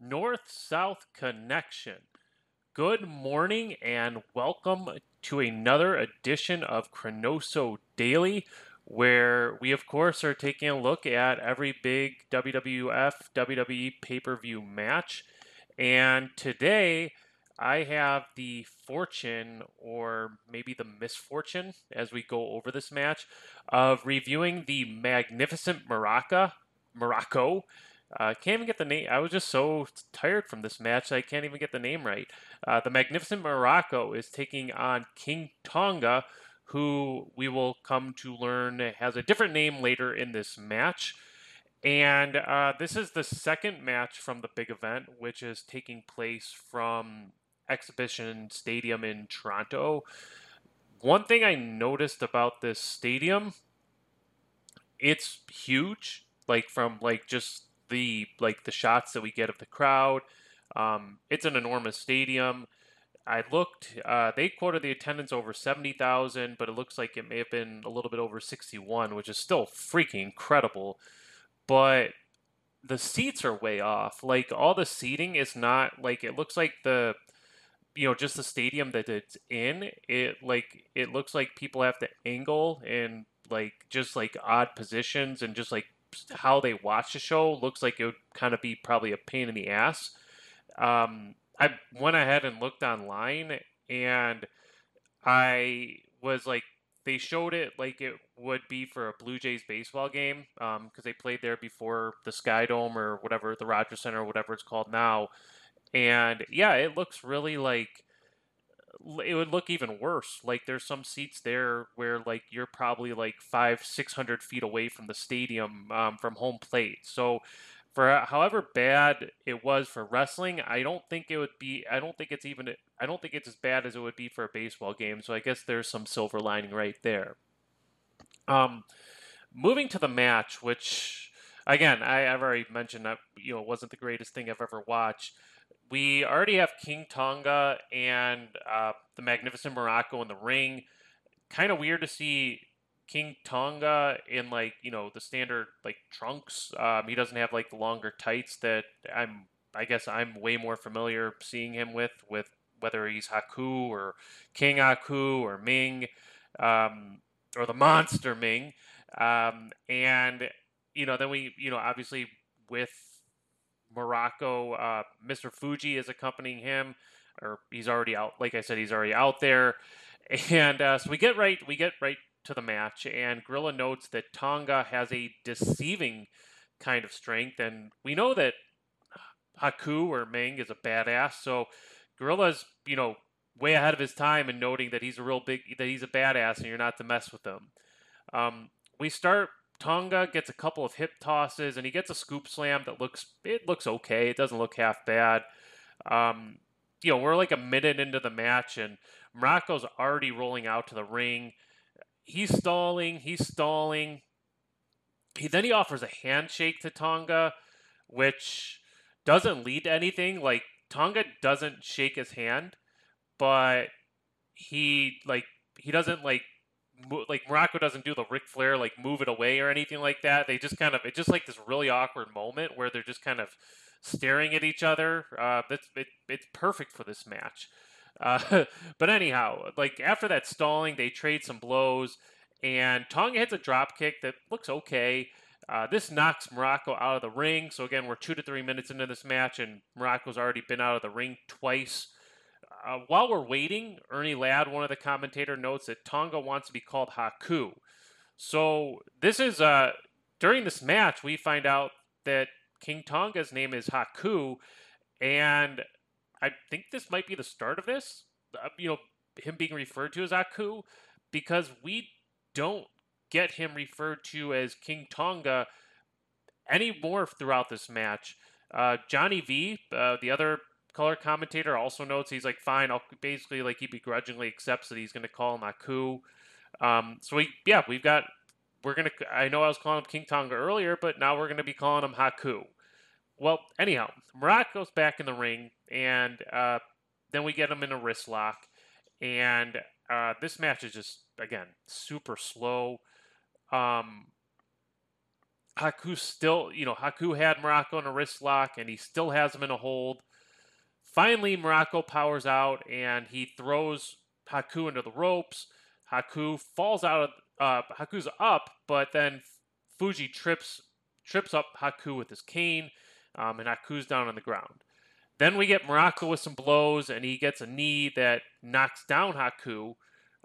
North South Connection. Good morning and welcome to another edition of Chronoso Daily, where we, of course, are taking a look at every big WWF, WWE pay per view match. And today, I have the fortune, or maybe the misfortune, as we go over this match, of reviewing the Magnificent Maraca, Morocco uh, can't even get the name. I was just so tired from this match. I can't even get the name right. Uh, the Magnificent Muraco is taking on King Tonga, who we will come to learn has a different name later in this match. And uh, this is the second match from the big event, which is taking place from Exhibition Stadium in Toronto. One thing I noticed about this stadium, it's huge. Like from like just the like the shots that we get of the crowd. Um, it's an enormous stadium. I looked. Uh, they quoted the attendance over seventy thousand, but it looks like it may have been a little bit over sixty-one, which is still freaking incredible. But the seats are way off. Like all the seating is not like it looks like the you know just the stadium that it's in. It like it looks like people have to angle and like just like odd positions and just like how they watch the show looks like it would kind of be probably a pain in the ass. Um, I went ahead and looked online, and I was like, they showed it like it would be for a Blue Jays baseball game because um, they played there before the Sky Dome or whatever the Rogers Center or whatever it's called now. And yeah, it looks really like it would look even worse. Like there's some seats there where like you're probably like five, six hundred feet away from the stadium um, from home plate. So for however bad it was for wrestling, I don't think it would be. I don't think it's even. I don't think it's as bad as it would be for a baseball game. So I guess there's some silver lining right there. Um, moving to the match, which again I, I've already mentioned that you know wasn't the greatest thing I've ever watched we already have King Tonga and uh, the Magnificent Muraco in the ring. Kind of weird to see King Tonga in like you know the standard like trunks. Um, he doesn't have like the longer tights that I'm. I guess I'm way more familiar seeing him with with whether he's Haku or King Haku or Ming um, or the Monster Ming. Um, and you know then we you know obviously with Muraco. Uh, Mr. Fuji is accompanying him, or he's already out. Like I said, he's already out there. And uh, so we get right, we get right to the match, and Gorilla notes that Tonga has a deceiving kind of strength, and we know that Haku or Ming is a badass. So Gorilla's, you know, way ahead of his time in noting that he's a real big, that he's a badass, and you're not to mess with him. Um, we start Tonga gets a couple of hip tosses and he gets a scoop slam that looks it looks okay. It doesn't look half bad. Um, you know, we're like a minute into the match and Muraco's already rolling out to the ring. He's stalling. He's stalling. He then he offers a handshake to Tonga, which doesn't lead to anything. Like Tonga doesn't shake his hand, but he like he doesn't like like Muraco doesn't do the Ric Flair like move it away or anything like that. They just kind of it's just like this really awkward moment where they're just kind of staring at each other. Uh, that's it, it's perfect for this match. Uh, but anyhow, like after that stalling, they trade some blows, and Tonga hits a drop kick that looks okay. Uh, this knocks Muraco out of the ring. So again, we're two to three minutes into this match, and Muraco's already been out of the ring twice. Uh, while we're waiting, Ernie Ladd, one of the commentator, notes that Tonga wants to be called Haku. So this is uh, during this match we find out that King Tonga's name is Haku, and I think this might be the start of this. Uh, you know, him being referred to as Haku, because we don't get him referred to as King Tonga anymore throughout this match. Uh, Johnny V, uh, the other color commentator also notes he's like, fine, I'll basically like he begrudgingly accepts that he's going to call him. Um, so we, yeah, we've got, we're to, I know I was calling him King Tonga earlier, but now we're going to be calling him Haku. Well, anyhow, Murat goes back in the ring, and uh, then we get him in a wrist lock. And uh, this match is just, again, super slow. Um, Haku still, you know, Haku had Muraco in a wrist lock and he still has him in a hold. Finally, Muraco powers out and he throws Haku into the ropes. Haku falls out of uh, Haku's up, but then Fuji trips trips up Haku with his cane, um, and Haku's down on the ground. Then we get Muraco with some blows, and he gets a knee that knocks down Haku.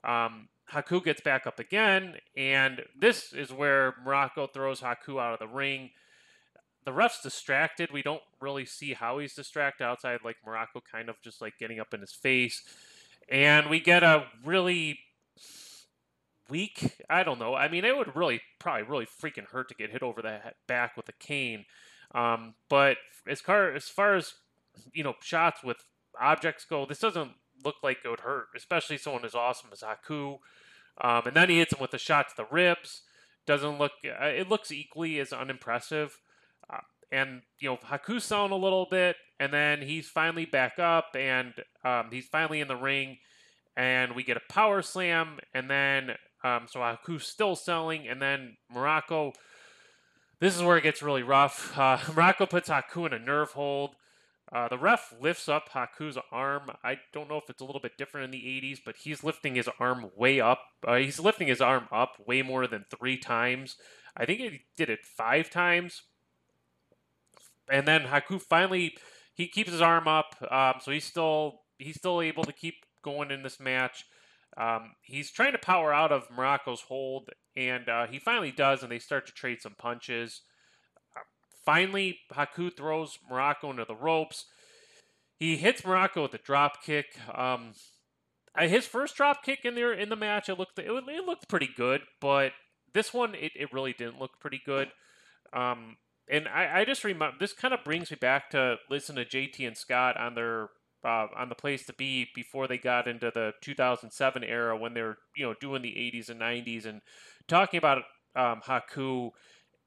Um, Haku gets back up again, and this is where Muraco throws Haku out of the ring. The ref's distracted. We don't really see how he's distracted outside, like Muraco kind of just like getting up in his face. And we get a really weak. I don't know. I mean, it would really probably really freaking hurt to get hit over the back with a cane. Um, but as far as far as you know, shots with objects go, this doesn't look like it would hurt, especially someone as awesome as Haku. Um, and then he hits him with a shot to the ribs. Doesn't look. Uh, it looks equally as unimpressive. And you know, Haku's selling a little bit, and then he's finally back up, and um, he's finally in the ring, and we get a power slam, and then um, so Haku's still selling, and then Muraco. This is where it gets really rough. Uh, Muraco puts Haku in a nerve hold. Uh, the ref lifts up Haku's arm. I don't know if it's a little bit different in the 80s, but he's lifting his arm way up. Uh, he's lifting his arm up way more than three times. I think he did it five times. And then Haku finally he keeps his arm up, um, so he's still he's still able to keep going in this match. Um, he's trying to power out of Muraco's hold, and uh, he finally does, and they start to trade some punches. Uh, finally, Haku throws Muraco into the ropes. He hits Muraco with a drop kick. Um, his first drop kick in there in the match, it looked it, it looked pretty good, but this one it, it really didn't look pretty good. Um, and I, I just remember this kind of brings me back to listen to JT and Scott on their uh, on the place to be before they got into the 2007 era when they were you know doing the 80s and 90s and talking about um, Haku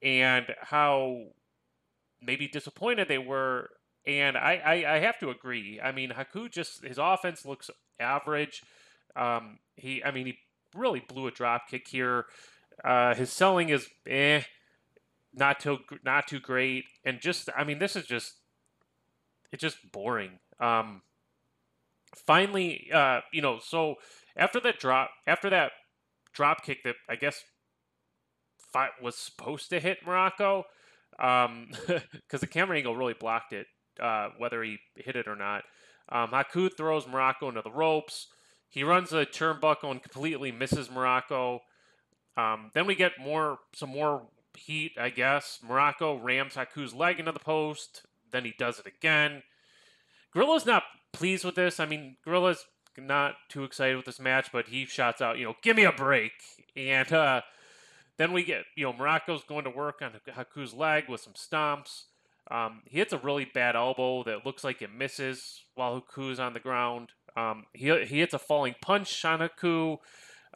and how maybe disappointed they were. And I, I, I have to agree. I mean, Haku just his offense looks average. Um, he I mean he really blew a drop kick here. Uh, his selling is eh, not too not too great, and just I mean this is just it's just boring. Um, finally, uh, you know, so after that drop, after that drop kick that I guess was supposed to hit Muraco, because um, the camera angle really blocked it, uh, whether he hit it or not. Um, Haku throws Muraco into the ropes. He runs a turnbuckle and completely misses Muraco. Um, then we get more some more heat, I guess. Muraco rams Haku's leg into the post. Then he does it again. Gorilla's not pleased with this. I mean, Gorilla's not too excited with this match, but he shouts out, you know, give me a break. And uh, then we get, you know, Muraco's going to work on Haku's leg with some stomps. Um, he hits a really bad elbow that looks like it misses while Haku's on the ground. Um, he, he hits a falling punch on Haku.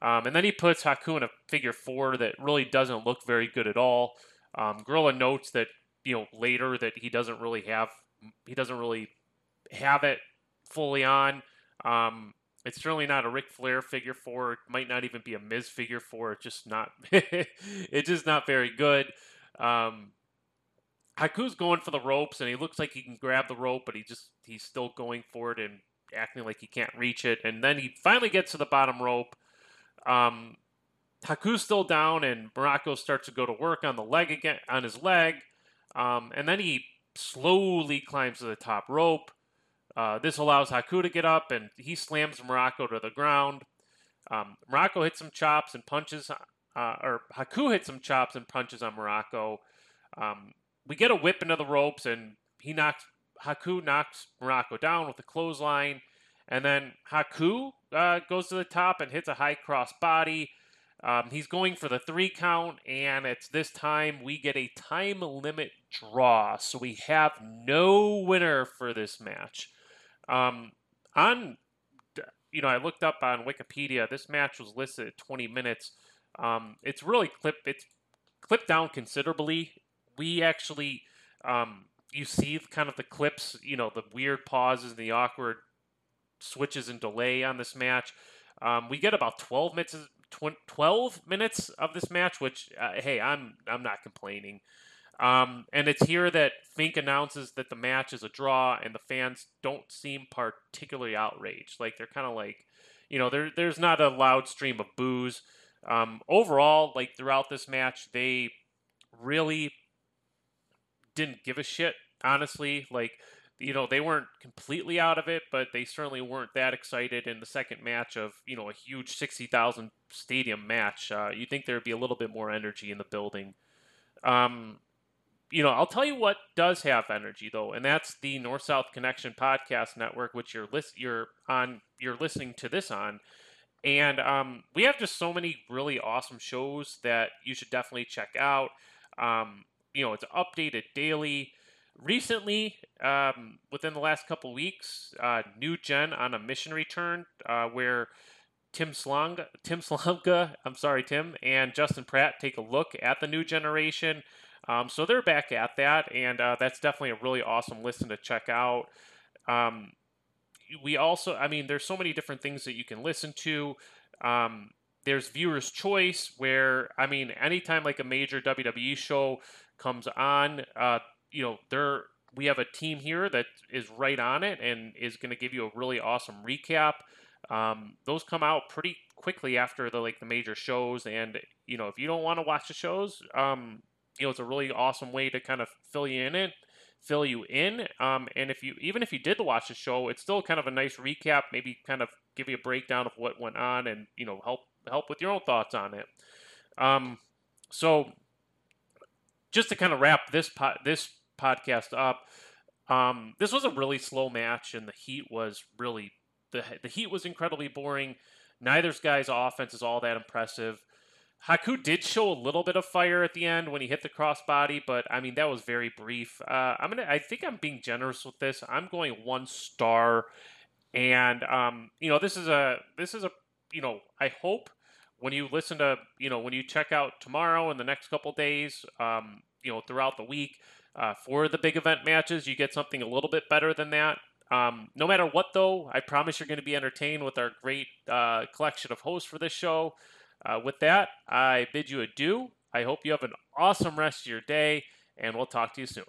Um, and then he puts Haku in a figure four that really doesn't look very good at all. Um, Gorilla notes that, you know, later that he doesn't really have, he doesn't really have it fully on. Um, it's certainly not a Ric Flair figure four. It might not even be a Miz figure four. It's just not. it's just not very good. Um, Haku's going for the ropes, and he looks like he can grab the rope, but he just he's still going for it and acting like he can't reach it. And then he finally gets to the bottom rope. Um, Haku's still down, and Muraco starts to go to work on the leg again on his leg, um, and then he slowly climbs to the top rope. Uh, this allows Haku to get up, and he slams Muraco to the ground. Um, Muraco hits some chops and punches, uh, or Haku hits some chops and punches on Muraco. Um, we get a whip into the ropes, and he knocks Haku knocks Muraco down with a clothesline, and then Haku uh, goes to the top and hits a high cross body. Um, he's going for the three count, and it's this time we get a time limit draw, so we have no winner for this match. Um, on, you know, I looked up on Wikipedia. This match was listed at 20 minutes. Um, it's really clipped. It's clipped down considerably. We actually, um, you see kind of the clips, you know, the weird pauses and the awkward switches and delay on this match. Um, we get about 12 minutes, 12 minutes of this match, which uh, hey, I'm I'm not complaining. Um, and it's here that Fink announces that the match is a draw, and the fans don't seem particularly outraged. Like they're kind of like, you know, there there's not a loud stream of boos. Um, overall, like throughout this match, they really didn't give a shit. Honestly, like you know they weren't completely out of it, but they certainly weren't that excited in the second match of you know a huge sixty thousand stadium match. Uh, you think there'd be a little bit more energy in the building. Um, you know, I'll tell you what does have energy though, and that's the North South Connection podcast network, which you're list you're on you're listening to this on. And um, we have just so many really awesome shows that you should definitely check out. Um, you know, it's updated daily. Recently, um, within the last couple weeks, uh, New Gen on a mission return uh, where Tim Slonga, Tim Slonga, I'm sorry, Tim, and Justin Pratt take a look at the new generation. Um, so they're back at that, and uh, that's definitely a really awesome listen to check out. Um, we also, I mean, there's so many different things that you can listen to. Um, there's viewers' choice, where I mean, anytime like a major WWE show comes on, uh, you know, there we have a team here that is right on it and is going to give you a really awesome recap. Um, those come out pretty quickly after the like the major shows, and you know, if you don't want to watch the shows, um, you know, it's a really awesome way to kind of fill you in it, fill you in. Um, and if you even if you did watch the show, it's still kind of a nice recap, maybe kind of give you a breakdown of what went on, and you know, help help with your own thoughts on it. Um, so just to kind of wrap this po- this podcast up, um, this was a really slow match, and the heat was really the the heat was incredibly boring. Neither guy's offense is all that impressive. Haku did show a little bit of fire at the end when he hit the crossbody, but I mean that was very brief. Uh, I'm gonna. I think I'm being generous with this. I'm going one star, and um, you know this is a this is a you know I hope when you listen to you know when you check out tomorrow and the next couple days, um, you know throughout the week uh, for the big event matches, you get something a little bit better than that. Um, no matter what, though, I promise you're going to be entertained with our great uh, collection of hosts for this show. Uh, with that, I bid you adieu. I hope you have an awesome rest of your day, and we'll talk to you soon.